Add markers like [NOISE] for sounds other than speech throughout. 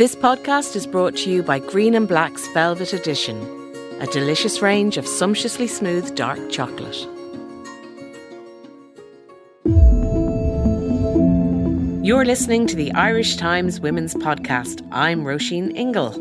This podcast is brought to you by Green and Black's Velvet Edition, a delicious range of sumptuously smooth dark chocolate. You're listening to the Irish Times Women's Podcast. I'm Roisin Ingle.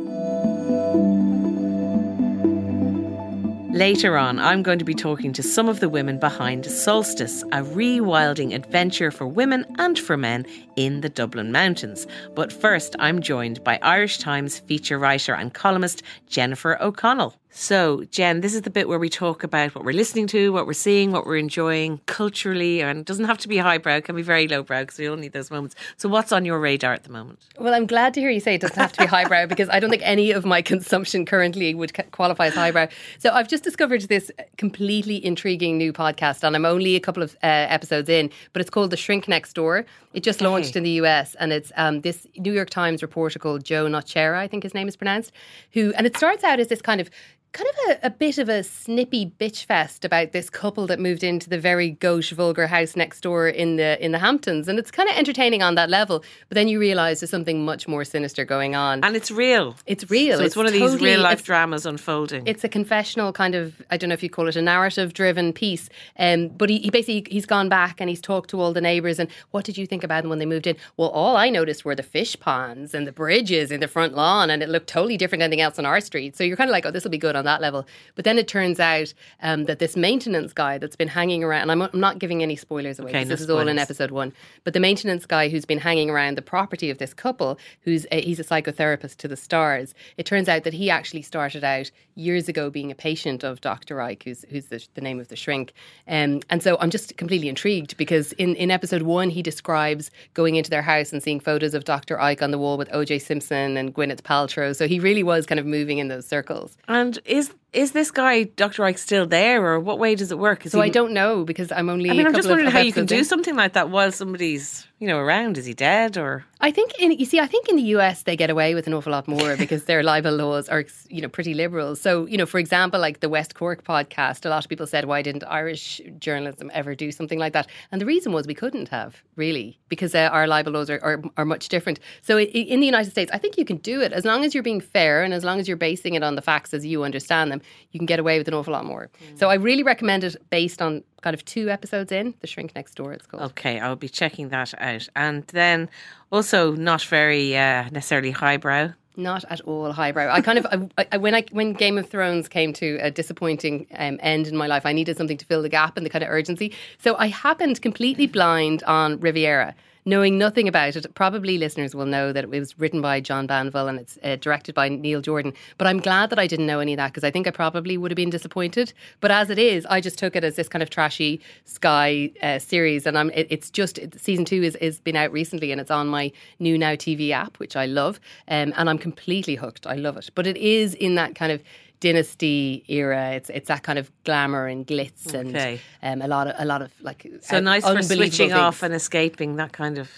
Later on, I'm going to be talking to some of the women behind Solstice, a rewilding adventure for women and for men in the Dublin Mountains. But first, I'm joined by Irish Times feature writer and columnist Jennifer O'Connell. So, Jen, this is the bit where we talk about what we're listening to, what we're seeing, what we're enjoying culturally, and it doesn't have to be highbrow, it can be very lowbrow because we all need those moments. So, what's on your radar at the moment? Well, I'm glad to hear you say it doesn't have to be highbrow [LAUGHS] because I don't think any of my consumption currently would qualify as highbrow. So, I've just discovered this completely intriguing new podcast, and I'm only a couple of uh, episodes in, but it's called The Shrink Next Door. It just okay. launched in the US, and it's um, this New York Times reporter called Joe Nocera, I think his name is pronounced, who, and it starts out as this kind of kind of a, a, bit of a snippy bitch fest about this couple that moved into the very gauche vulgar house next door in the in the Hamptons. And it's kind of entertaining on that level but then you realize there's something much more sinister going on. And it's real. It's real. So it's, it's one of totally, these real life dramas unfolding. it's a confessional kind of I don't know if you call it a narrative driven piece um, but he, he basically he's gone back and he's talked to all the neighbors and what did you think about them when they moved in? Well all I noticed were the fish ponds and the bridges in the front lawn and it looked totally different than anything else on our street. So you're kind of like oh this will be good on that level. But then it turns out um, that this maintenance guy that's been hanging around, I'm, I'm not giving any spoilers away okay, no this spoilers. is all in episode one, but the maintenance guy who's been hanging around the property of this couple, who's a, he's a psychotherapist to the stars, it turns out that he actually started out years ago being a patient of Dr. Ike, who's, who's the, the name of the shrink. Um, and so I'm just completely intrigued because in, in episode one, he describes going into their house and seeing photos of Dr. Ike on the wall with OJ Simpson and Gwyneth Paltrow. So he really was kind of moving in those circles. And is is this guy Dr. Ike still there, or what way does it work? Is so he, I don't know because I'm only. I mean, I'm just wondering how you can do something like that while somebody's you know around. Is he dead or? I think in you see, I think in the US they get away with an awful lot more because their libel laws are you know pretty liberal. So you know, for example, like the West Cork podcast, a lot of people said, why didn't Irish journalism ever do something like that? And the reason was we couldn't have really because uh, our libel laws are, are, are much different. So in the United States, I think you can do it as long as you're being fair and as long as you're basing it on the facts as you understand them. You can get away with an awful lot more. Mm. So I really recommend it based on kind of two episodes in The Shrink Next Door. It's called. Okay, I'll be checking that out, and then also not very uh, necessarily highbrow. Not at all highbrow. I kind of I, I, when I when Game of Thrones came to a disappointing um, end in my life, I needed something to fill the gap and the kind of urgency. So I happened completely blind on Riviera knowing nothing about it, probably listeners will know that it was written by John Banville and it's uh, directed by Neil Jordan. But I'm glad that I didn't know any of that because I think I probably would have been disappointed. But as it is, I just took it as this kind of trashy Sky uh, series, and I'm it, it's just season two is is been out recently and it's on my new Now TV app, which I love, um, and I'm completely hooked. I love it, but it is in that kind of dynasty era. It's it's that kind of glamour and glitz okay. and um, a lot of a lot of like so uh, nice for switching things. off and escaping that kind of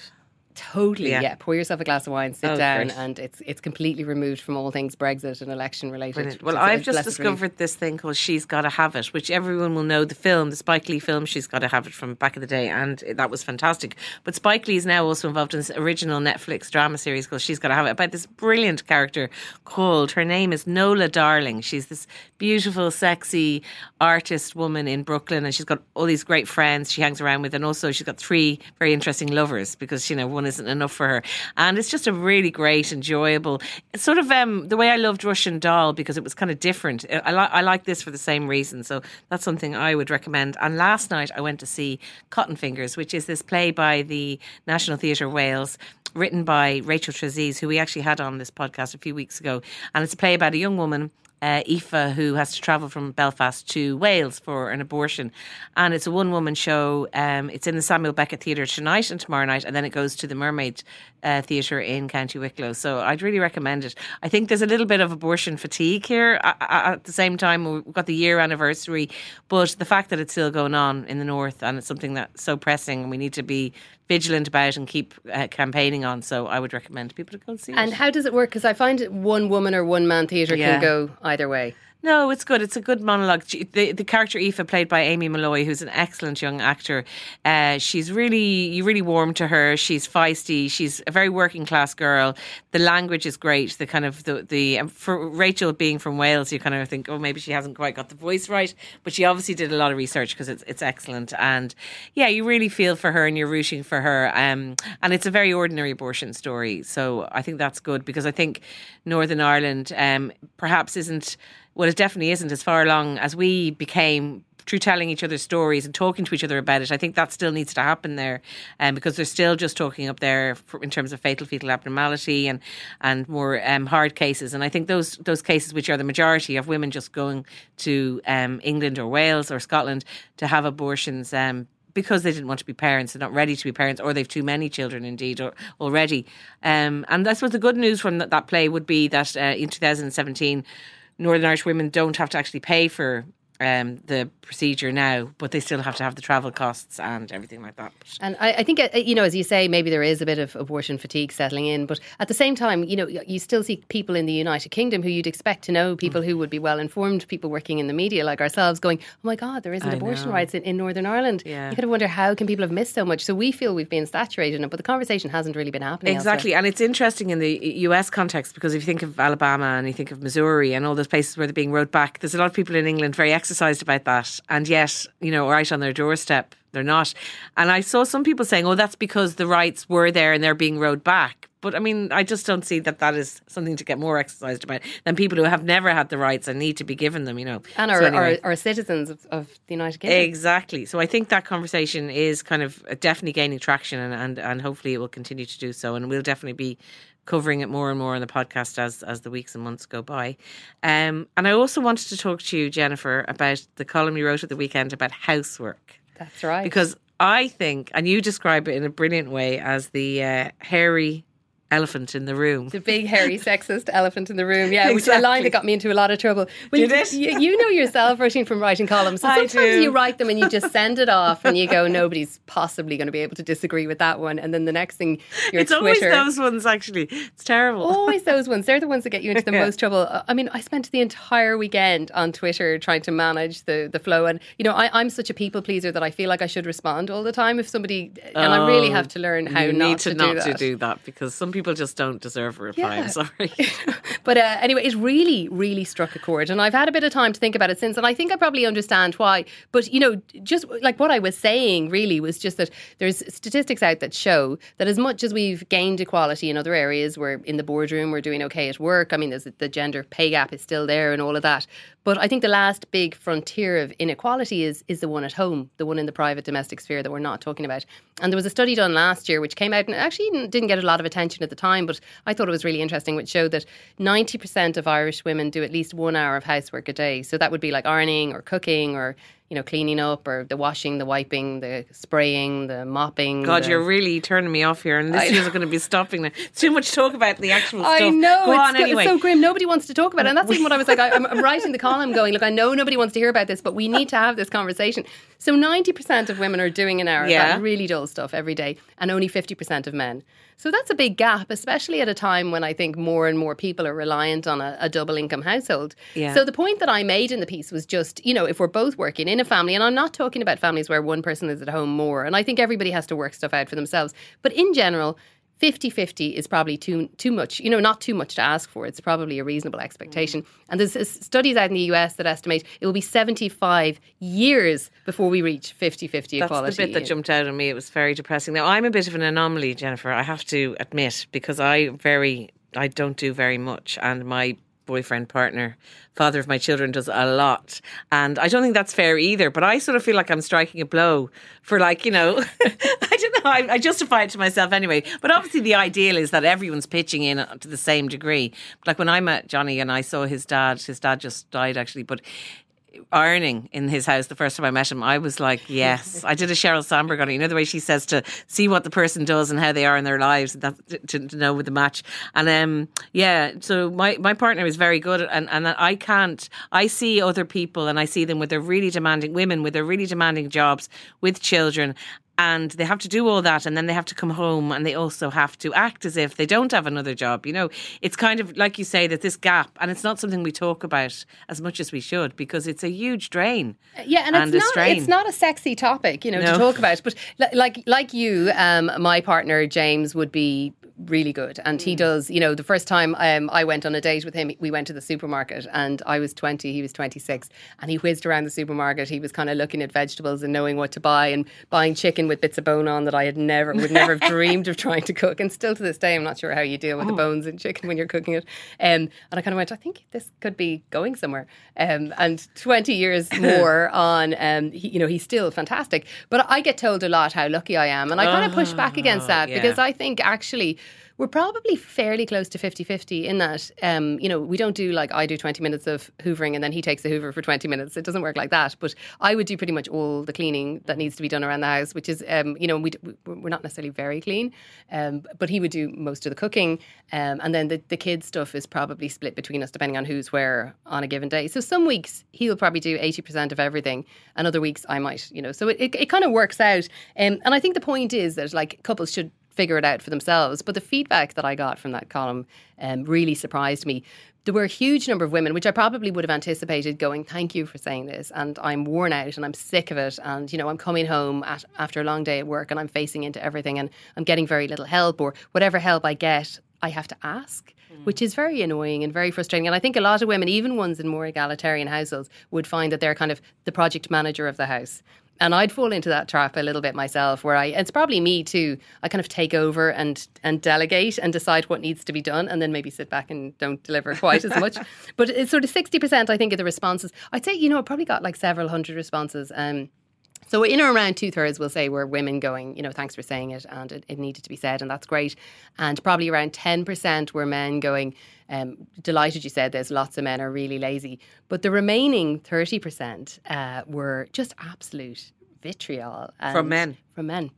Totally, yeah. yeah. Pour yourself a glass of wine, sit oh, down, great. and it's it's completely removed from all things Brexit and election related. Well, I've just discovered this thing called She's Gotta Have It, which everyone will know the film, the Spike Lee film She's Gotta Have It from back in the day, and that was fantastic. But Spike Lee is now also involved in this original Netflix drama series called She's Gotta Have It about this brilliant character called her name is Nola Darling. She's this beautiful, sexy artist woman in Brooklyn, and she's got all these great friends she hangs around with, and also she's got three very interesting lovers because you know one isn't enough for her. And it's just a really great, enjoyable, sort of um, the way I loved Russian Doll because it was kind of different. I, li- I like this for the same reason. So that's something I would recommend. And last night I went to see Cotton Fingers, which is this play by the National Theatre Wales written by Rachel Trezise, who we actually had on this podcast a few weeks ago. And it's a play about a young woman uh, Aoife who has to travel from Belfast to Wales for an abortion, and it's a one woman show. Um, it's in the Samuel Beckett Theatre tonight and tomorrow night, and then it goes to the Mermaid uh, Theatre in County Wicklow. So I'd really recommend it. I think there's a little bit of abortion fatigue here. At the same time, we've got the year anniversary, but the fact that it's still going on in the north and it's something that's so pressing, and we need to be vigilant about and keep uh, campaigning on. So I would recommend people to go see and it. And how does it work? Because I find one woman or one man theatre Yeah. can go either way. No, it's good. It's a good monologue. The, the character Aoife, played by Amy Molloy, who's an excellent young actor, uh, she's really you really warm to her. She's feisty. She's a very working class girl. The language is great. The kind of the the um, for Rachel being from Wales, you kind of think, oh, maybe she hasn't quite got the voice right, but she obviously did a lot of research because it's it's excellent. And yeah, you really feel for her and you're rooting for her. Um, and it's a very ordinary abortion story. So I think that's good because I think Northern Ireland um, perhaps isn't well, it definitely isn't as far along as we became through telling each other stories and talking to each other about it. I think that still needs to happen there, um, because they're still just talking up there for, in terms of fatal fetal abnormality and and more um, hard cases. And I think those those cases, which are the majority of women just going to um, England or Wales or Scotland to have abortions. Um, because they didn't want to be parents, they're not ready to be parents, or they've too many children, indeed, or, already. Um, and that's what the good news from that, that play would be that uh, in 2017, Northern Irish women don't have to actually pay for um, the procedure now, but they still have to have the travel costs and everything like that. And I, I think, uh, you know, as you say, maybe there is a bit of abortion fatigue settling in. But at the same time, you know, you still see people in the United Kingdom who you'd expect to know, people who would be well informed, people working in the media like ourselves, going, oh my God, there isn't I abortion know. rights in, in Northern Ireland. Yeah. You kind of wonder how can people have missed so much. So we feel we've been saturated in it, but the conversation hasn't really been happening. elsewhere. Exactly, and it's interesting in the US context because if you think of Alabama and you think of Missouri and all those places where they're being rowed back, there's a lot of people in England very exercised about that, and yet, you know, right on their doorstep, they're not. And I saw some people saying, "Oh, that's because the rights were there and they're being rowed back." But I mean, I just don't see that that is something to get more exercised about than people who have never had the rights and need to be given them. You know, And So our, anyway. our, our citizens of, of the United Kingdom. Exactly. So I think that conversation is kind of uh, definitely gaining traction and, and, and hopefully it will continue to do so. And we'll definitely be covering it more and more in the podcast as, as the weeks and months go by. Um, and I also wanted to talk to you, Jennifer, about the column you wrote at the weekend about housework. That's right. Because I think, and you describe it in a brilliant way as the uh, hairy elephant in the room. The big, hairy, sexist elephant in the room. Yeah, which is a line that got me into a lot of trouble. Well, Did you, it? You, you know yourself, Roisin, from writing columns. So I sometimes do. you write them and you just send it off and you go, [LAUGHS] nobody's possibly going to be able to disagree with that one. And then the next thing, your it's Twitter. always those ones, actually. It's terrible. Always those ones. They're the ones that get you into the [LAUGHS] Yeah. most trouble. Uh, I mean, I spent the entire weekend on Twitter trying to manage the, the flow. And, you know, I, I'm such a people pleaser that I feel like I should respond all the time if somebody, and I really Oh, have to learn how not to, to, not do to that. do that because some people just don't deserve a reply. Yeah. I'm sorry. [LAUGHS] But uh, anyway, it really, really struck a chord. And I've had a bit of time to think about it since. And I think I probably understand why. But, you know, just like what I was saying really was just that there's statistics out that show that as much as we've gained equality in other areas, we're in the boardroom, we're doing okay at work. I mean, there's the gender pay gap is still there and all of that. But I think the last big frontier of inequality is is the one at home, the one in the private domestic sphere that we're not talking about. And there was a study done last year which came out and actually didn't get a lot of attention at the time, but I thought it was really interesting, which showed that 90% of Irish women do at least one hour of housework a day. So that would be like ironing or cooking or you know, cleaning up or the washing, the wiping, the spraying, the mopping. God, the- you're really turning me off here, and this is going to be stopping now. It's too much talk about the actual [LAUGHS] stuff. I know Go it's, go- anyway. it's so grim. Nobody wants to talk about it, and that's even what I was like. I, I'm, I'm writing the column, going, look, I know nobody wants to hear about this, but we need to have this conversation. So, ninety percent of women are doing an hour Yeah. of that really dull stuff every day, and only fifty percent of men. So that's a big gap, especially at a time when I think more and more people are reliant on a, a double income household. Yeah. So the point that I made in the piece was just, you know, if we're both working in a family, and I'm not talking about families where one person is at home more, and I think everybody has to work stuff out for themselves, but in general, 50-50 is probably too too much you know not too much to ask for it's probably a reasonable expectation and there's uh, studies out in the US that estimate it will be 75 years before we reach 50-50 That's equality the bit that jumped out at me. It was very depressing. Now, I'm a bit of an anomaly, Jennifer. I have to admit because I very I don't do very much, and my boyfriend, partner, father of my children does a lot. And I don't think that's fair either. But I sort of feel like I'm striking a blow for, like, you know, [LAUGHS] I don't know. I, I, justify it to myself anyway. But obviously, the ideal is that everyone's pitching in to the same degree. Like when I met Johnny and I saw his dad, his dad just died actually, but ironing in his house the first time I met him, I was like, yes. [LAUGHS] I did a Sheryl Sandberg on it. You know the way she says to see what the person does and how they are in their lives, that to, to know with the match. And um, yeah, so my my partner is very good, and and I can't. I see other people, and I see them with their really demanding women with their really demanding jobs with children, and they have to do all that and then they have to come home and they also have to act as if they don't have another job you know it's kind of like you say that this gap and it's not something we talk about as much as we should because it's a huge drain uh, yeah and, and it's not it's not a sexy topic you know no. to talk about but like like you um, my partner James would be really good. And mm. he does, you know, the first time um, I went on a date with him, we went to the supermarket and I was 20, he was 26. And he whizzed around the supermarket. He was kind of looking at vegetables and knowing what to buy and buying chicken with bits of bone on that I had never, would never have [LAUGHS] dreamed of trying to cook. And still to this day, I'm not sure how you deal with oh. the bones in chicken when you're cooking it. Um, and I kind of went, I think this could be going somewhere. Um, and 20 years [LAUGHS] more on, um, he, you know, he's still fantastic. But I get told a lot how lucky I am. And I kind of push back against that yeah. because I think actually, we're probably fairly close to 50 50 in that, um, you know, we don't do like I do 20 minutes of hoovering and then he takes the hoover for 20 minutes. It doesn't work like that. But I would do pretty much all the cleaning that needs to be done around the house, which is, um, you know, we, we're not necessarily very clean, um, but he would do most of the cooking. Um, and then the, the kids' stuff is probably split between us depending on who's where on a given day. So some weeks he'll probably do 80% of everything, and other weeks I might, you know, so it, it, it kind of works out. Um, and I think the point is that like couples should figure it out for themselves. But the feedback that I got from that column um, really surprised me. There were a huge number of women, which I probably would have anticipated, going, "Thank you for saying this," and I'm worn out and I'm sick of it, and you know I'm coming home at, after a long day at work and I'm facing into everything, and I'm getting very little help, or whatever help I get, I have to ask, mm. which is very annoying and very frustrating. And I think a lot of women, even ones in more egalitarian households, would find that they're kind of the project manager of the house. And I'd fall into that trap a little bit myself, where I it's probably me too. I kind of take over and and delegate and decide what needs to be done, and then maybe sit back and don't deliver quite as much. [LAUGHS] But it's sort of sixty percent, I think, of the responses. I'd say you know, I probably got like several hundred responses. Um, so in or around two thirds we'll say were women going, you know, thanks for saying it, and it, it, needed to be said, and that's great. And probably around ten percent were men going, um, delighted you said there's Lots of men are really lazy, but the remaining thirty percent uh, were just absolute vitriol from men. From men.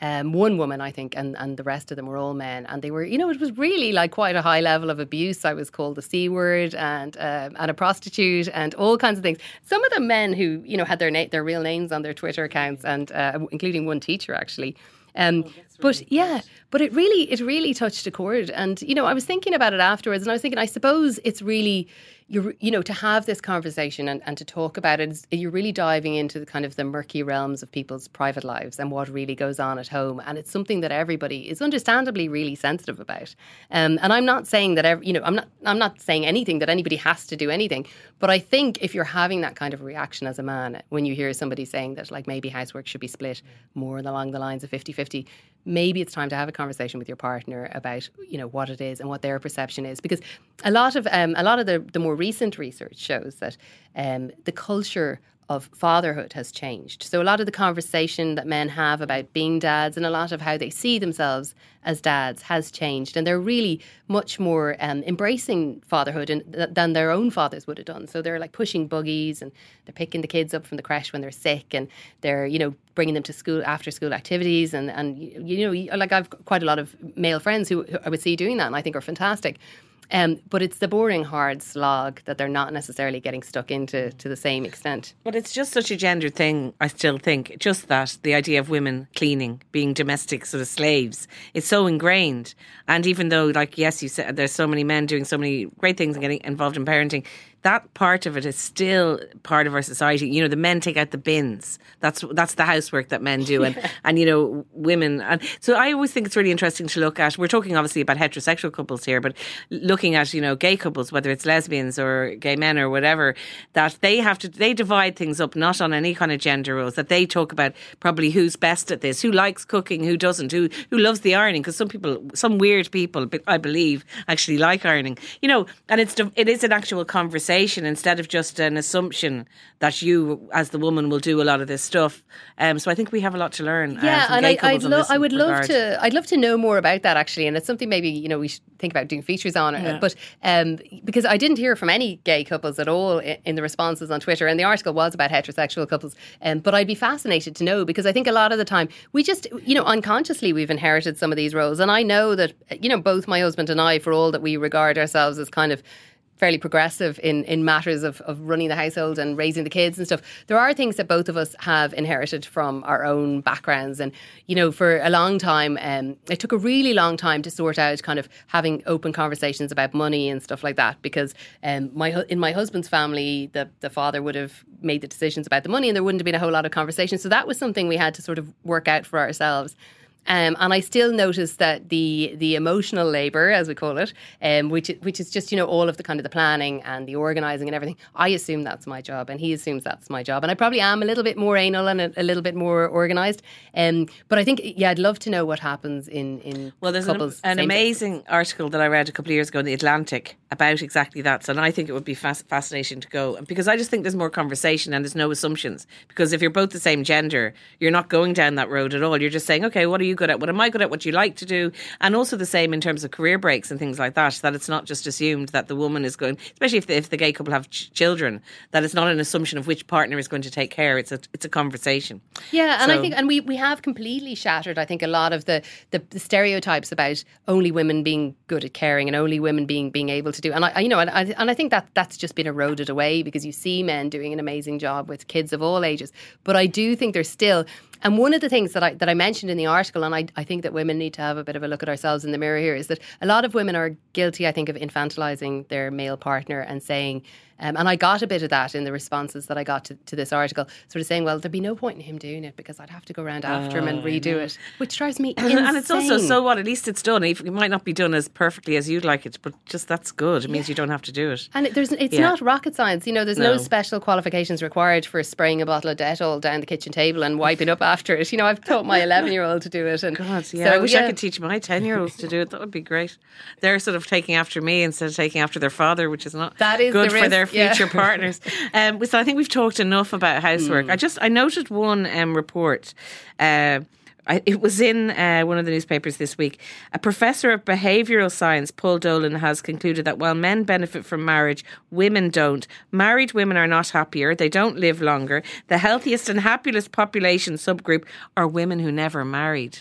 Um, one woman, I think, and, and the rest of them were all men. And they were, you know, it was really like quite a high level of abuse. I was called the C word and uh, and a prostitute and all kinds of things. Some of the men who, you know, had their na- their real names on their Twitter accounts, and uh, including one teacher actually. Um, oh, but really yeah, but it really it really touched a chord. And you know, I was thinking about it afterwards, and I was thinking, I suppose it's really you you know to have this conversation and, and to talk about it you're really diving into the kind of the murky realms of people's private lives and what really goes on at home. And it's something that everybody is understandably really sensitive about. Um, and I'm not saying that every, you know I'm not I'm not saying anything that anybody has to do anything. But I think if you're having that kind of reaction as a man when you hear somebody saying that like maybe housework should be split more along the lines of 50-50 maybe it's time to have a conversation with your partner about you know what it is and what their perception is. Because a lot of um, a lot of the, the more recent research shows that um, the culture of fatherhood has changed. So a lot of the conversation that men have about being dads and a lot of how they see themselves as dads has changed, and they're really much more um, embracing fatherhood in, th- than their own fathers would have done. So they're like pushing buggies and they're picking the kids up from the creche when they're sick, and they're you know bringing them to school after school activities, and and you know like I've quite a lot of male friends who, who I would see doing that, and I think are fantastic. Um, but it's the boring, hard slog that they're not necessarily getting stuck into to the same extent. But it's just such a gendered thing, I still think. Just that the idea of women cleaning, being domestic sort of slaves, it's so ingrained. And even though, like, yes, you said there's so many men doing so many great things and getting involved in parenting, that part of it is still part of our society. You know, the men take out the bins. That's that's the housework that men do, and [LAUGHS] and you know, women. And so I always think it's really interesting to look at. We're talking obviously about heterosexual couples here, but looking at you know gay couples, whether it's lesbians or gay men or whatever, that they have to they divide things up not on any kind of gender roles. That they talk about probably who's best at this, who likes cooking, who doesn't, who who loves the ironing, because some people, some weird people, I believe, actually like ironing. You know, and it's it is an actual conversation instead of just an assumption that you, as the woman, will do a lot of this stuff. Um, so I think we have a lot to learn. uh, Yeah, from and I, I'd lo- I would love to. I'd love to know more about that actually, and it's something maybe you know we should think about doing features on it. Yeah. But um, because I didn't hear from any gay couples at all in, in the responses on Twitter, and the article was about heterosexual couples. Um, but I'd be fascinated to know because I think a lot of the time we just you know unconsciously we've inherited some of these roles, and I know that you know both my husband and I, for all that we regard ourselves as kind of fairly progressive in, in matters of, of running the household and raising the kids and stuff. There are things that both of us have inherited from our own backgrounds. And, you know, for a long time, um, it took a really long time to sort out kind of having open conversations about money and stuff like that because um, my in my husband's family, the, the father would have made the decisions about the money and there wouldn't have been a whole lot of conversation. So that was something we had to sort of work out for ourselves. Um, and I still notice that the the emotional labour, as we call it, um, which which is just you know all of the kind of the planning and the organising and everything. I assume that's my job, and he assumes that's my job, and I probably am a little bit more anal and a, a little bit more organised. Um, but I think yeah, I'd love to know what happens in in Well, there's an, couples. an same amazing article that I read a couple of years ago in the Atlantic about exactly that. So, and I think it would be fas- fascinating to go because I just think there's more conversation and there's no assumptions. Because if you're both the same gender, you're not going down that road at all. You're just saying, okay, what are you good at? What am I good at? What do you like to do? And also the same in terms of career breaks and things like that. That it's not just assumed that the woman is going, especially if the, if the gay couple have ch- children, that it's not an assumption of which partner is going to take care. It's a it's a conversation. Yeah, and I think, and we, we have completely shattered, I think, a lot of the, the, the stereotypes about only women being good at caring and only women being being able to do. And I, I- you know, and I, and I think that that's just been eroded away because you see men doing an amazing job with kids of all ages. But I do think there's still, and one of the things that I that I mentioned in the article, and I, I think that women need to have a bit of a look at ourselves in the mirror here, is that a lot of women are guilty, I think, of infantilizing their male partner and saying. Um, and I got a bit of that in the responses that I got to, to this article, sort of saying, well, there'd be no point in him doing it because I'd have to go around after him and redo it, which drives me insane. [LAUGHS] and it's also so what? At least it's done. It might not be done as perfectly as you'd like it, but just that's good. It means you don't have to do it. And it, there's, it's Yeah. not rocket science. You know, there's no. No. special qualifications required for spraying a bottle of Dettol down the kitchen table and wiping up after it. You know, I've taught my [LAUGHS] 11 year old to do it. And God, yeah, so, I wish I could teach my ten year olds to do it. That would be great. They're sort of taking after me instead of taking after their father, which is not That is good the for their risk, yeah. future [LAUGHS] partners. Um, so I think we've talked enough about housework. Hmm. I just I noted one um, report. Uh, I, it was in uh, one of the newspapers this week. A professor of behavioural science, Paul Dolan, has concluded that while men benefit from marriage, women don't. Married women are not happier. They don't live longer. The healthiest and happiest population subgroup are women who never married.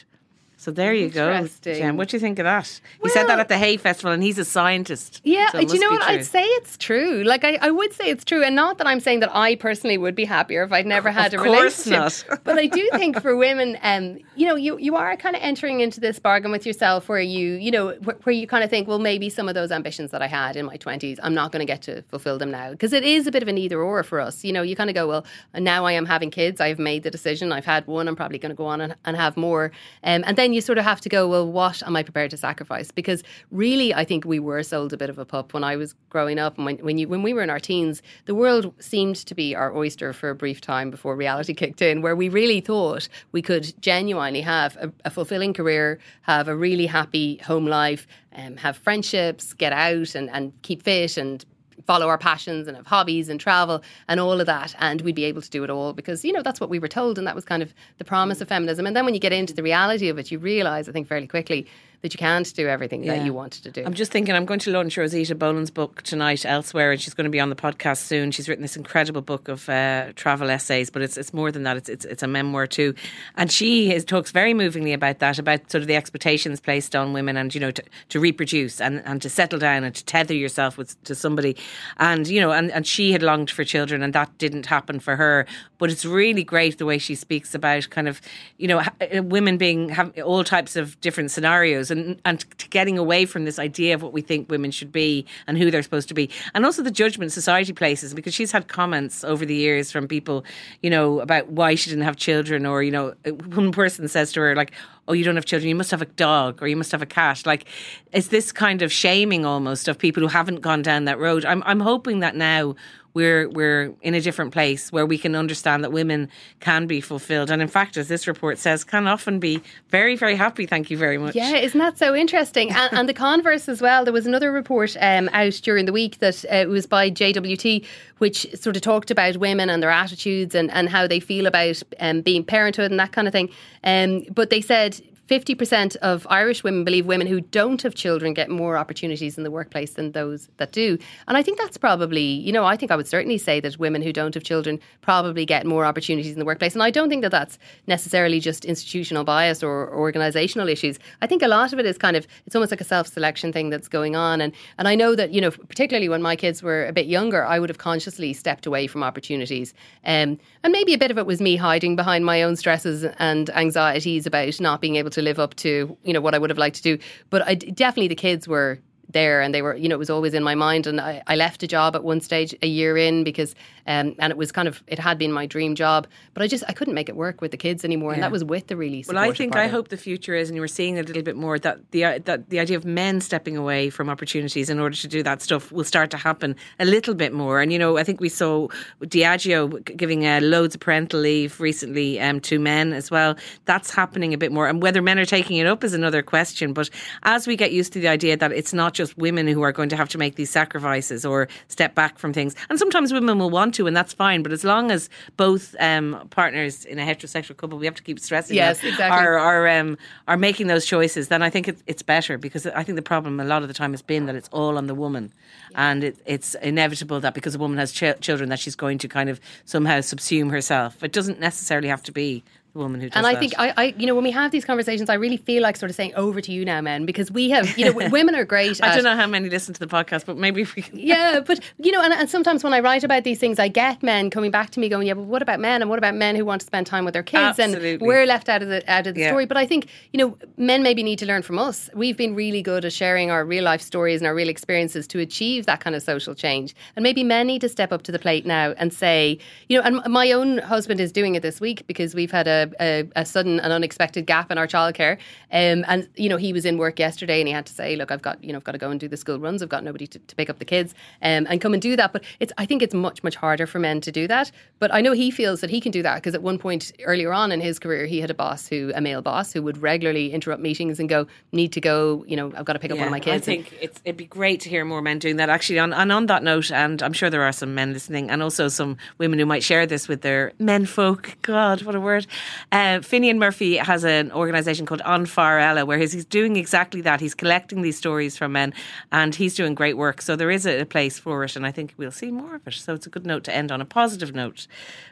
So there you go, Interesting. Jen. What do you think of that? He said that at the Hay Festival, and he's a scientist. Yeah, so do you know what? true. I'd say it's true. Like, I, I would say it's true. And not that I'm saying that I personally would be happier if I'd never had Of a relationship. not. but I do think for [LAUGHS] women, um, you know, you, you are kind of entering into this bargain with yourself where you, you know, where, where you kind of think, well, maybe some of those ambitions that I had in my 20s, I'm not going to get to fulfill them now. Because it is a bit of an either or for us. You know, you kind of go, well, now I am having kids. I've made the decision. I've had one. I'm probably going to go on and, and have more. Um, and then you sort of have to go, well, what am I prepared to sacrifice? Because really, I think we were sold a bit of a pup when I was growing up. And when, when, you, when we were in our teens, the world seemed to be our oyster for a brief time before reality [LAUGHS] kicked in, where we really thought we could genuinely have a, a fulfilling career, have a really happy home life, um, have friendships, get out and, and keep fit and follow our passions and have hobbies and travel and all of that and we'd be able to do it all because you know that's what we were told and that was kind of the promise of feminism. And then when you get into the reality of it you realize i think fairly quickly that you can't do everything that you wanted to do I'm just thinking I'm going to launch Rosita Boland's book tonight elsewhere, and she's going to be on the podcast soon. She's written this incredible book of uh, travel essays, but it's it's more than that. It's it's, it's a memoir too, and she is, talks very movingly about that, about sort of the expectations placed on women, and you know to, to reproduce and, and to settle down and to tether yourself with to somebody, and you know, and, and she had longed for children, and that didn't happen for her. But it's really great the way she speaks about kind of you know uh, women being have all types of different scenarios and, and to getting away from this idea of what we think women should be and who they're supposed to be. And also the judgment society places, because she's had comments over the years from people, you know, about why she didn't have children, or, you know, one person says to her, like, oh, you don't have children, you must have a dog or you must have a cat. Like, it's this kind of shaming almost of people who haven't gone down that road. I'm, I'm hoping that now we're we're in a different place where we can understand that women can be fulfilled. And in fact as this report says can often be very very happy. Thank you very much. Yeah isn't that so interesting? And, and the converse as well. There was another report um, out during the week that uh, was by JWT which sort of talked about women and their attitudes and, and how they feel about um, being parenthood and that kind of thing. Um, but they said 50% of Irish women believe women who don't have children get more opportunities in the workplace than those that do. And I think that's probably, you know, I think I would certainly say that women who don't have children probably get more opportunities in the workplace. And I don't think that that's necessarily just institutional bias or organizational issues. I think a lot of it is kind of, it's almost like a self selection thing that's going on. And, and I know that, you know, particularly when my kids were a bit younger, I would have consciously stepped away from opportunities. Um, and maybe a bit of it was me hiding behind my own stresses and anxieties about not being able to to live up to you know what I would have liked to do. But I definitely the kids were there and they were you know it was always in my mind and I, I left a job at one stage a year in because um, and it was kind of it had been my dream job but I just I couldn't make it work with the kids anymore yeah. and that was with the really well I think I hope the future is and you were seeing a little bit more that the uh, that the idea of men stepping away from opportunities in order to do that stuff will start to happen a little bit more. And you know I think we saw Diageo giving uh, loads of parental leave recently um, to men as well. That's happening a bit more and whether men are taking it up is another question but as we get used to the idea that it's not just women who are going to have to make these sacrifices or step back from things. And sometimes women will want to, and that's fine. But as long as both um, partners in a heterosexual couple, we have to keep stressing yes, that, exactly. are are, um, are making those choices, then I think it, it's better because I think the problem a lot of the time has been that it's all on the woman, yeah. and it, it's inevitable that because a woman has ch- children that she's going to kind of somehow subsume herself. It doesn't necessarily have to be woman who And I that. think I, I, you know, when we have these conversations, I really feel like sort of saying over to you now, men, because we have, you know, women are great. [LAUGHS] I don't know how many listen to the podcast, but maybe if we can. yeah, [LAUGHS] but you know, and, and sometimes when I write about these things, I get men coming back to me going, yeah, but what about men? And what about men who want to spend time with their kids? Absolutely. And we're left out of the out of the Yeah. story. But I think you know, men maybe need to learn from us. We've been really good at sharing our real life stories and our real experiences to achieve that kind of social change. And maybe men need to step up to the plate now and say, you know, and my own husband is doing it this week because we've had a, a, a sudden and unexpected gap in our childcare. Um, and you know, he was in work yesterday and he had to say, look, I've got you know, I've got to go and do the school runs. I've got nobody to, to pick up the kids um, and come and do that. But it's I think it's much much harder for men to do that. But I know he feels that he can do that because at one point earlier on in his career, he had a boss who a male boss who would regularly interrupt meetings and go, need to go. You know, I've got to pick up one of my kids. I think it's, it'd be great to hear more men doing that. Actually, on, and on that note, and I'm sure there are some men listening, and also some women who might share this with their men folk. God, what a word! Uh, Finian Murphy has an organisation called On Fire Ella, where he's, he's doing exactly that. He's collecting these stories from men, and he's doing great work. So there is a, a place for it, and I think we'll see more of it. So it's a good note to end on a positive note.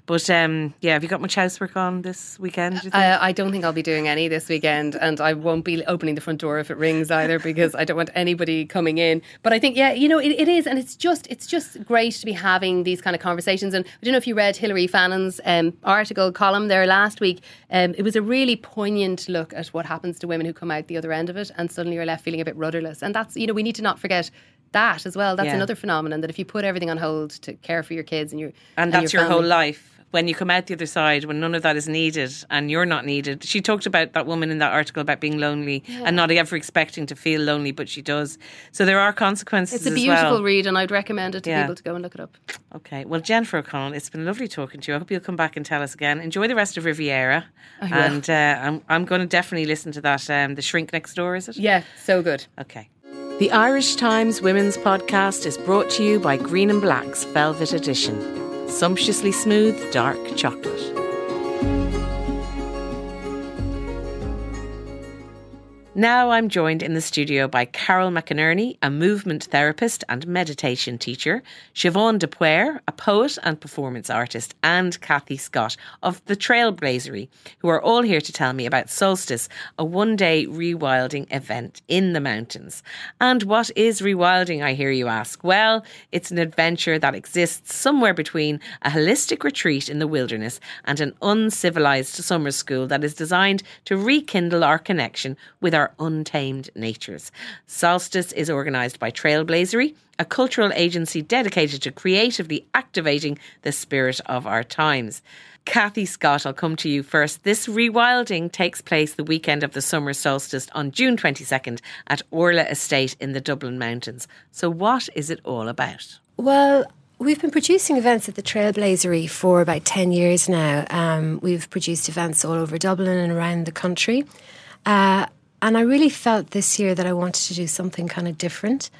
But um, yeah, have you got much housework on this weekend? Do think? Uh, I don't think I'll be doing any this weekend, and I won't be opening the front door if it rings either, because I don't want anybody coming in. But I think, yeah, you know, it, it is, and it's just, it's just great to be having these kind of conversations. And I don't know if you read Hilary Fannin's um, article column there last week. Um, it was a really poignant look at what happens to women who come out the other end of it, and suddenly you're left feeling a bit rudderless. And that's, you know, we need to not forget. That as well. That's Yeah. another phenomenon that if you put everything on hold to care for your kids and your and that's your, whole family- life. When you come out the other side, when none of that is needed and you're not needed. She talked about that woman in that article about being lonely and not ever expecting to feel lonely, but she does. So there are consequences. It's a as beautiful well. read, and I'd recommend it to Yeah. people to go and look it up. Okay. Well, Jennifer O'Connell, it's been lovely talking to you. I hope you'll come back and tell us again. Enjoy the rest of Riviera. will. And uh, I'm, I'm going to definitely listen to that. Um, the Shrink Next Door, is it? Yeah, so good. Okay. The Irish Times Women's Podcast is brought to you by Green and Black's Velvet Edition. Sumptuously smooth, dark chocolate. Now I'm joined in the studio by Carol McInerney, a movement therapist and meditation teacher, Siobhan de Paor, a poet and performance artist, and Kathy Scott of the Trailblazery, who are all here to tell me about Solstice, a one day rewilding event in the mountains. And what is rewilding, I hear you ask? Well, it's an adventure that exists somewhere between a holistic retreat in the wilderness and an uncivilized summer school that is designed to rekindle our connection with our our untamed natures. Solstice is organised by Trailblazery, a cultural agency dedicated to creatively activating the spirit of our times. Kathy Scott, I'll come to you first. This rewilding takes place the weekend of the summer solstice on June 22nd at Orlagh Estate in the Dublin Mountains. So, what is it all about? Well, We've been producing events at the Trailblazery for about 10 years now. Um, we've produced events all over Dublin and around the country. Uh, and I really felt this year that I wanted to do something kind of different.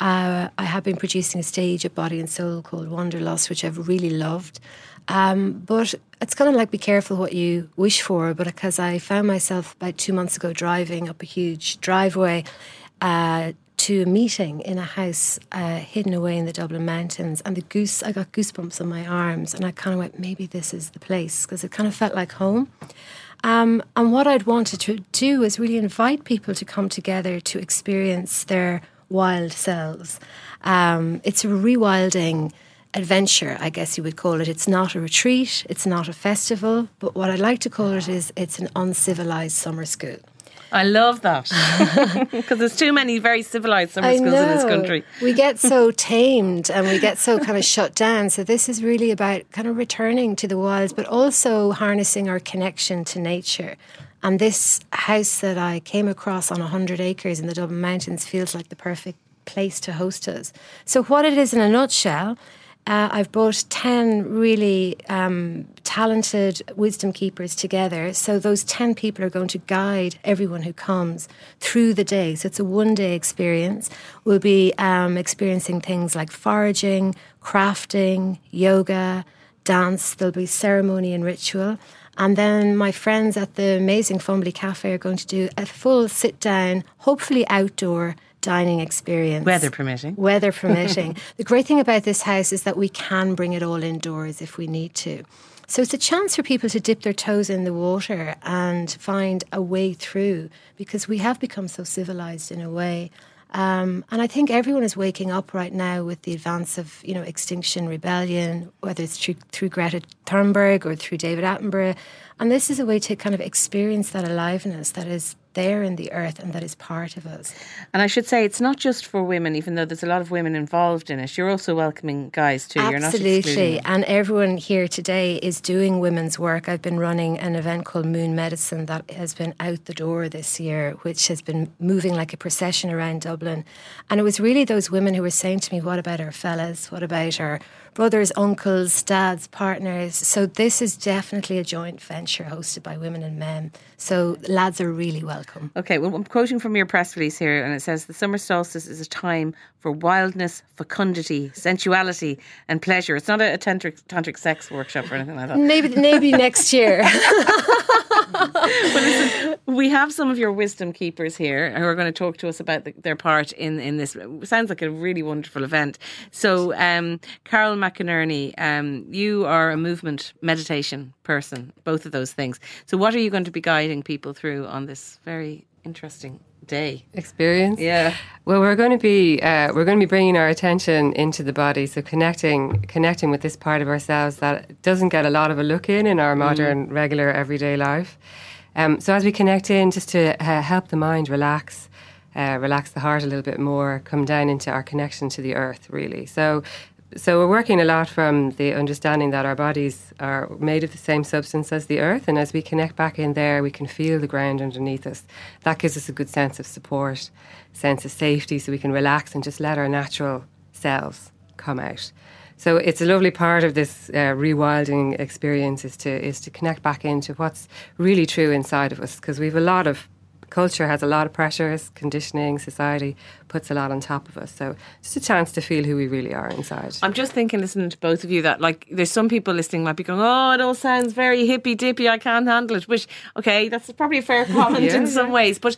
Uh, I have been producing a stage at Body and Soul called Wanderlust, which I've really loved. Um, but it's kind of like be careful what you wish for. But because I found myself about two months ago driving up a huge driveway uh, to a meeting in a house uh, hidden away in the Dublin mountains, and the goose, I got goosebumps on my arms, and I kind of went, maybe this is the place because it kind of felt like home. Um, and what I'd wanted to do is really invite people to come together to experience their wild selves. Um, it's a rewilding adventure, I guess you would call it. It's not a retreat, it's not a festival, but what I'd like to call it is it's an uncivilized summer school. I love that [LAUGHS] [LAUGHS] because there's too many very civilized summer schools in this country. we get so tamed and we get so kind of shut down. So this is really about kind of returning to the wilds, but also harnessing our connection to nature. And this house that I came across on 100 acres in the Dublin Mountains feels like the perfect place to host us. So, what it is in a nutshell uh, I've brought 10 really um, talented wisdom keepers together. So, those 10 people are going to guide everyone who comes through the day. So, it's a one day experience. We'll be um, experiencing things like foraging, crafting, yoga, dance. There'll be ceremony and ritual. And then my friends at the amazing Fumbally Cafe are going to do a full sit down, hopefully outdoor dining experience. Weather permitting. Weather [LAUGHS] permitting. the great thing about this house is that we can bring it all indoors if we need to. So it's a chance for people to dip their toes in the water and find a way through because we have become so civilized in a way. Um, and I think everyone is waking up right now with the advance of, you know, Extinction Rebellion, whether it's through, through Greta Thunberg or through David Attenborough. And this is a way to kind of experience that aliveness that is there in the earth and that is part of us. And I should say it's not just for women, even though there's a lot of women involved in it. You're also welcoming guys too. Absolutely. and everyone here today is doing women's work. I've been running an event called Moon Medicine that has been out the door this year, which has been moving like a procession around Dublin. And it was really those women who were saying to me, What about our fellas? What about our brothers, uncles, dads, partners. So this is definitely a joint venture hosted by women and men. So lads are really welcome. Okay, well, I'm quoting from your press release here, and it says the summer solstice is a time for wildness, fecundity, sensuality, and pleasure. It's not a, a tantric, tantric sex workshop or anything like that. Maybe maybe next year. [LAUGHS] listen, we have some of your wisdom keepers here who are going to talk to us about the, their part in, in this. It sounds like a really wonderful event. So, um, Carol McInerney, um, you are a movement meditation person, both of those things. So, what are you going to be guiding people through on this very interesting day experience. Yeah. Well, we're going to be uh, we're going to be bringing our attention into the body, so connecting connecting with this part of ourselves that doesn't get a lot of a look in in our modern, mm. regular, everyday life. Um, so as we connect in, just to uh, help the mind relax. Uh, relax the heart a little bit more, come down into our connection to the earth, really. So, so we're working a lot from the understanding that our bodies are made of the same substance as the earth, and as we connect back in there, we can feel the ground underneath us. That gives us a good sense of support, sense of safety, so we can relax and just let our natural selves come out. So it's a lovely part of this uh, rewilding experience is to is to connect back into what's really true inside of us because we've a lot of culture has a lot of pressures, conditioning, society puts a lot on top of us. So just a chance to feel who we really are inside. I'm just thinking, listening to both of you, that like there's some people listening might be going, oh, it all sounds very hippy dippy. I can't handle it. Which, okay, that's probably a fair [LAUGHS] comment yeah, in some yeah. ways. But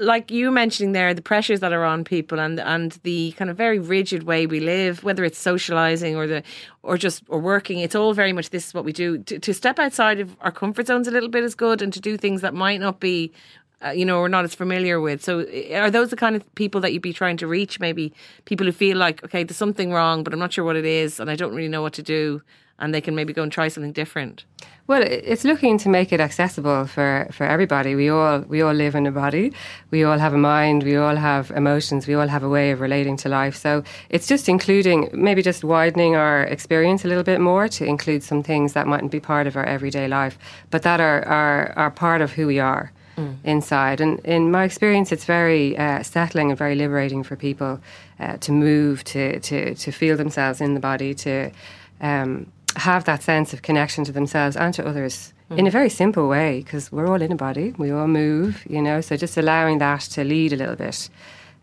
like you mentioning there, the pressures that are on people and and the kind of very rigid way we live, whether it's socializing or the or just or working, it's all very much this is what we do. To, to step outside of our comfort zones a little bit is good, and to do things that might not be uh, you know, we're not as familiar with. So, are those the kind of people that you'd be trying to reach? Maybe people who feel like, okay, there's something wrong, but I'm not sure what it is, and I don't really know what to do. and they can maybe go and try something different. Well, it's looking to make it accessible for, for everybody. We all we all live in a body. We all have a mind. We all have emotions. We all have a way of relating to life. So it's just including maybe just widening our experience a little bit more to include some things that mightn't be part of our everyday life, but that are are, are part of who we are mm. inside. And in my experience, it's very uh, settling and very liberating for people uh, to move, to, to to feel themselves in the body, to um, have that sense of connection to themselves and to others mm. in a very simple way because we're all in a body, we all move, you know. So just allowing that to lead a little bit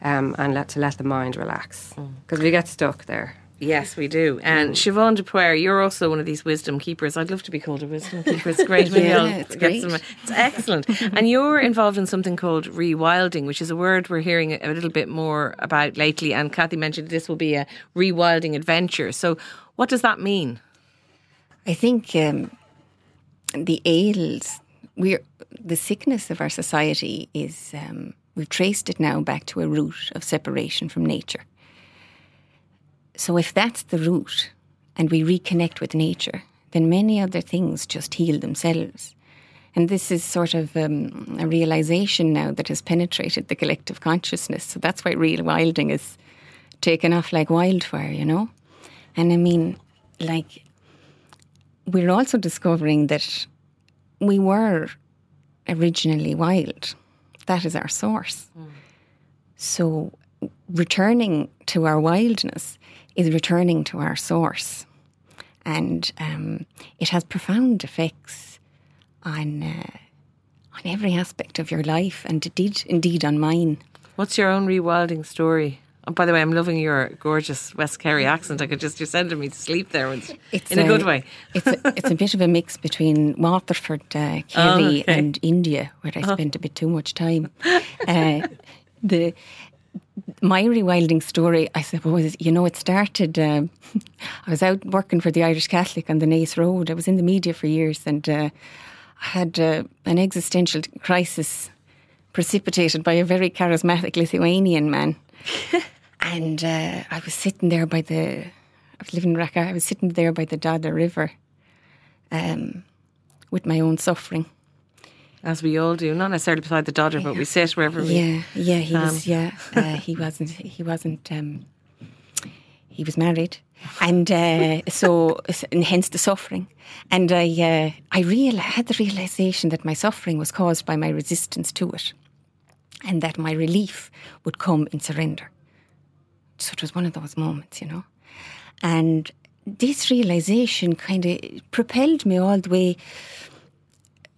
um, and let to let the mind relax because mm. we get stuck there. Yes, we do. And Siobhan de Paor, you're also one of these wisdom keepers. I'd love to be called a wisdom keeper. It's great. [LAUGHS] yeah, it's great. Some, it's excellent. and you're involved in something called rewilding, which is a word we're hearing a little bit more about lately. And Kathy mentioned this will be a rewilding adventure. So, what does that mean? I think um, the ails, we're the sickness of our society is um, we've traced it now back to a root of separation from nature. So if that's the root, and we reconnect with nature, then many other things just heal themselves. And this is sort of um, a realization now that has penetrated the collective consciousness. So that's why rewilding is taken off like wildfire, you know? And I mean, like, we're also discovering that we were originally wild. That is our source. Mm. So, returning to our wildness is returning to our source. And um, it has profound effects on, uh, on every aspect of your life and indeed, indeed on mine. What's your own rewilding story? Oh, by the way, I'm loving your gorgeous West Kerry accent. I could just you're sending me to sleep there. It's, it's in a, a, good way. it's a, [LAUGHS] it's a bit of a mix between Waterford, uh, Kerry, oh, okay. and India, where I oh. spent a bit too much time. [LAUGHS] Uh, the my rewilding story, I suppose, you know, it started. Uh, [LAUGHS] I was out working for the Irish Catholic on the Naas Road. I was in the media for years, and uh, I had uh, an existential crisis precipitated by a very charismatic Lithuanian man. [LAUGHS] And uh, I was sitting there by the, I was living in Rathgar, I was sitting there by the Dodder River um, with my own suffering. As we all do, not necessarily beside the Dodder, but we sit wherever we. Yeah, yeah, he um. was. Yeah, [LAUGHS] uh, he wasn't. He wasn't. Um, he was married, and uh, so and hence the suffering. And I, uh, I real had the realization that my suffering was caused by my resistance to it, and that my relief would come in surrender. So it was one of those moments, you know. And this realization kind of propelled me all the way.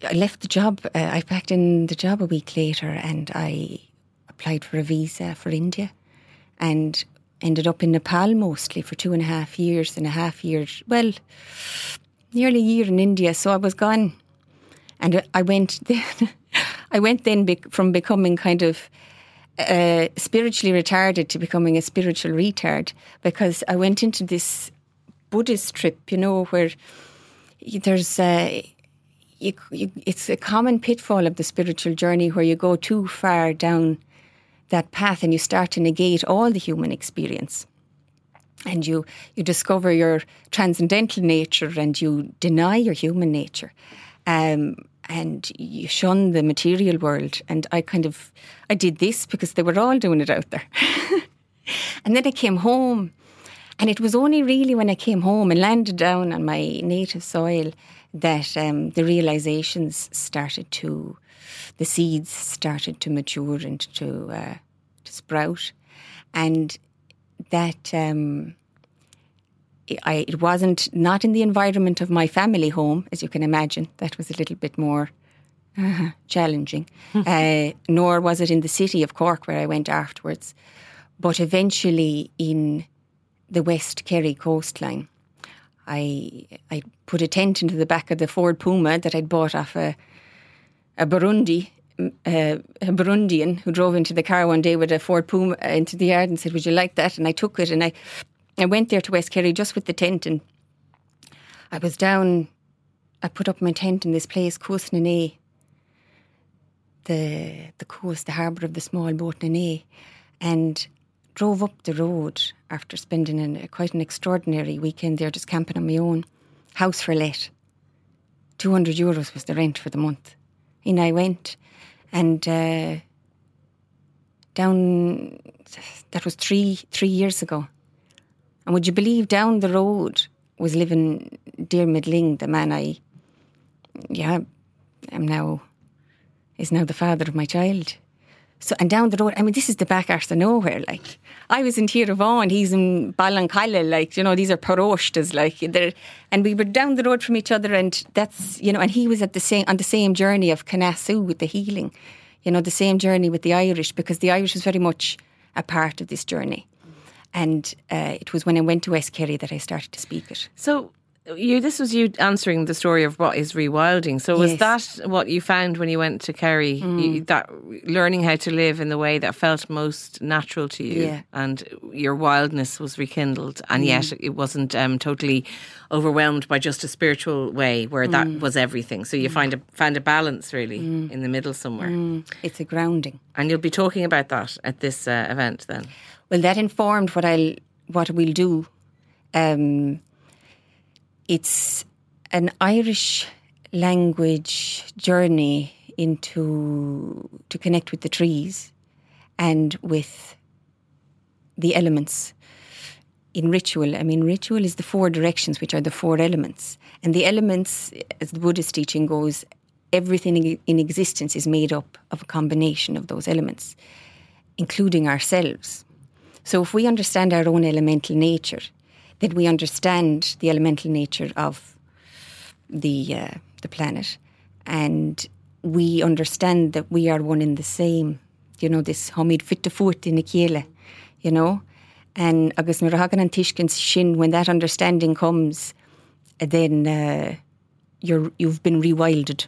I left the job, uh, I packed in the job a week later and I applied for a visa for India and ended up in Nepal mostly for two and a half years and a half years, well, nearly a year in India. So I was gone. And I went [LAUGHS] then, I went then from becoming kind of uh, spiritually retarded to becoming a spiritual retard because I went into this Buddhist trip, you know, where there's a. Uh, you, you, it's a common pitfall of the spiritual journey where you go too far down that path and you start to negate all the human experience and you you discover your transcendental nature and you deny your human nature um, and you shun the material world. And I kind of, I did this because they were all doing it out there. [LAUGHS] and then I came home. And it was only really when I came home and landed down on my native soil that um, the realizations started to, the seeds started to mature and to, uh, to sprout. And that um, I, it wasn't not in the environment of my family home, as you can imagine. That was a little bit more uh, challenging. [LAUGHS] uh, nor was it in the city of Cork where I went afterwards, but eventually in the West Kerry coastline. I I put a tent into the back of the Ford Puma that I'd bought off a a Burundi uh, a Burundian who drove into the car one day with a Ford Puma into the yard and said, "Would you like that?" And I took it and I I went there to West Kerry just with the tent and I was down. I put up my tent in this place, Coast-na-Nae, the the coast, the harbour of the small boat Nene, and drove up the road after spending an, quite an extraordinary weekend there, just camping on my own. house for let. 200 euros was the rent for the month. In I went, and uh, down, that was three, three years ago. And would you believe down the road was living dear Midling, the man I, yeah, am now, is now the father of my child. So, and down the road, I mean, this is the back arse of nowhere. Like, I was in Tiravaugh he's in Ballincollig. Like, you know, these are paroshtas. Like, they're, and we were down the road from each other. And that's, you know, and he was at the same, on the same journey of Canasu with the healing, you know, the same journey with the Irish, because the Irish was very much a part of this journey. And uh, it was when I went to West Kerry that I started to speak it. So you this was you answering the story of what is rewilding. So was Yes. that what you found when you went to Kerry? You, that learning how to live in the way that felt most natural to you, Yeah. and your wildness was rekindled, and yet it wasn't um, totally overwhelmed by just a spiritual way where that was everything. So you find a found a balance really in the middle somewhere, It's a grounding. and you'll be talking about that at this uh, event then. Well, that informed what I'll what we'll do. Um, it's an Irish language journey into to connect with the trees and with the elements in ritual. I mean, ritual is the four directions, which are the four elements, and the elements, as the Buddhist teaching goes, everything in- existence is made up of a combination of those elements, including ourselves. So if we understand our own elemental nature, then we understand the elemental nature of the uh, the planet, and we understand that we are one in the same. You know, this homid fit to foot in the you know, and agus mar hagan an tiishkin shin when that understanding comes, then uh, you're you've been rewilded.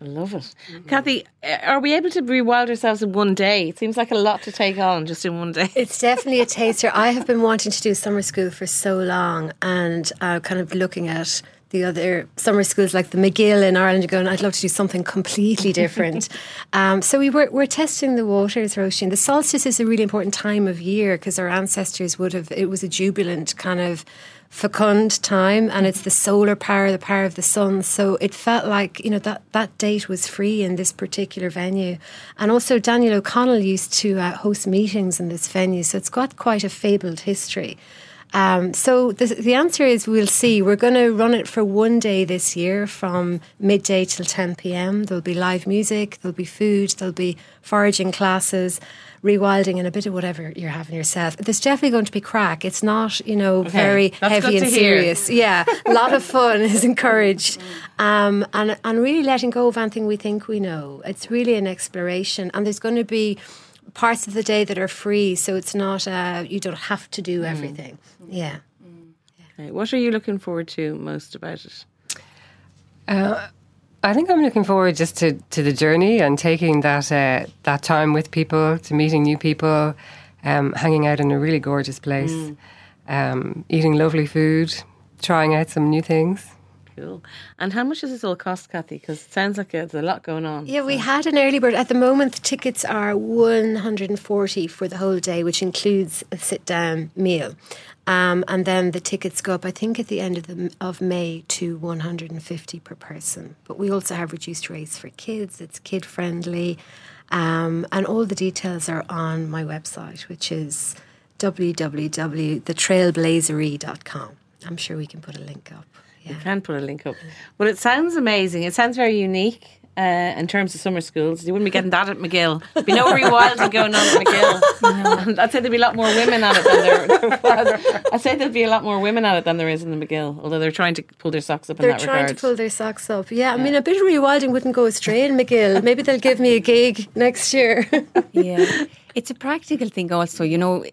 I love it. Kathy, uh, are we able to rewild ourselves in one day? It seems like a lot to take on just in one day. It's definitely a taster. I have been wanting to do summer school for so long and uh, kind of looking at the other summer schools like the MacGill in Ireland and going, I'd love to do something completely different. [LAUGHS] um, so we were, we're testing the waters, Roisin. The solstice is a really important time of year because our ancestors would have, it was a jubilant kind of fecund time and it's the solar power, the power of the sun. So it felt like, you know, that, that date was free in this particular venue. And also Daniel O'Connell used to uh, host meetings in this venue. So it's got quite a fabled history. Um, so the, the answer is we'll see. We're going to run it for one day this year from midday till 10 p.m. There'll be live music, there'll be food, there'll be foraging classes, rewilding, and a bit of whatever you're having yourself. There's definitely going to be crack. It's not, you know, very that's heavy and serious. Yeah, a [LAUGHS] lot of fun is encouraged, um, and and really letting go of anything we think we know. It's really an exploration, and there's going to be parts of the day that are free, so it's not uh, you don't have to do everything. Yeah. Okay, What are you looking forward to most about it? I think I'm looking forward just to, to the journey and taking that uh, that time with people, to meeting new people, um, hanging out in a really gorgeous place, um, eating lovely food, trying out some new things. Cool. And how much does this all cost, Kathy? Because it sounds like there's a lot going on. Yeah, we had an early bird. At the moment, the tickets are 140 for the whole day, which includes a sit down meal. Um, and then the tickets go up, I think, at the end of, the, of May to 150 per person. But we also have reduced rates for kids, it's kid friendly. Um, and all the details are on my website, which is www.thetrailblazery.com. I'm sure we can put a link up. Yeah. can put a link up. Well, it sounds amazing. It sounds very unique uh, in terms of summer schools. You wouldn't be getting that at MacGill. There'd be no rewilding going on at MacGill. And I'd say there'd be a lot more women at it than there. there [LAUGHS] I'd say there'd be a lot more women at it than there is in the MacGill. Although they're trying to pull their socks up in They're that trying regard. to pull their socks up. Yeah, I mean, a bit of rewilding wouldn't go astray in MacGill. Maybe they'll give me a gig next year. [LAUGHS] Yeah. It's a practical thing also, you know,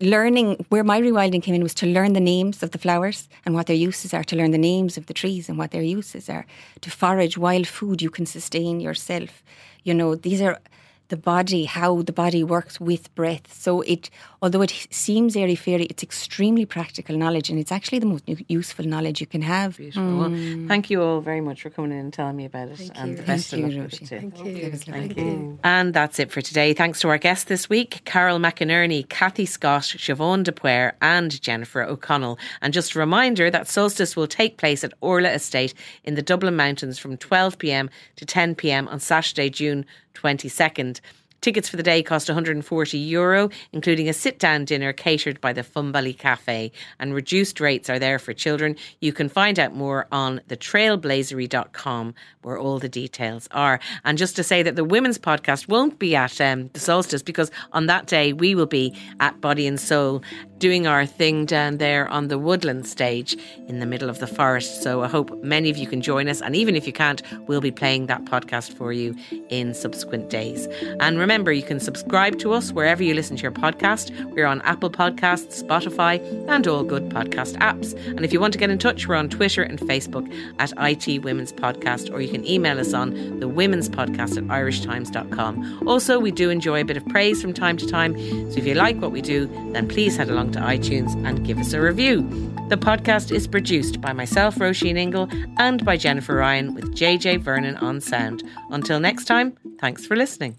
learning where my rewilding came in was to learn the names of the flowers and what their uses are, to learn the names of the trees and what their uses are, to forage wild food you can sustain yourself. You know, these are the body, how the body works with breath. So it, although it seems airy fairy, it's extremely practical knowledge, and it's actually the most useful knowledge you can have. Beautiful. Well, mm. thank you all very much for coming in and telling me about it. and the best Thank of you, luck with it too. Thank you. It was lovely. Thank you. And that's it for today. Thanks to our guests this week Carol McInerney, Kathy Scott, Siobhan de Paor, and Jennifer O'Connell. And just a reminder that Solstice will take place at Orlagh Estate in the Dublin Mountains from 12 pm to 10 pm on Saturday, June 22nd. Tickets for the day cost 140 euro, including a sit-down dinner catered by the Fumbally Cafe, and reduced rates are there for children. You can find out more on thetrailblazery.com, where all the details are. And just to say that the women's podcast won't be at um, the solstice because on that day we will be at Body and Soul doing our thing down there on the woodland stage in the middle of the forest. So I hope many of you can join us, and even if you can't, we'll be playing that podcast for you in subsequent days. And remember, you can subscribe to us wherever you listen to your podcast. We're on Apple Podcasts, Spotify, and all good podcast apps. And if you want to get in touch, we're on Twitter and Facebook at IT Women's Podcast, or you can email us on the Women's Podcast at irishtimes.com. Also, we do enjoy a bit of praise from time to time. So if you like what we do, then please head along to iTunes and give us a review. The podcast is produced by myself, Roisin Ingle, and by Jennifer Ryan with JJ Vernon on sound. Until next time, thanks for listening.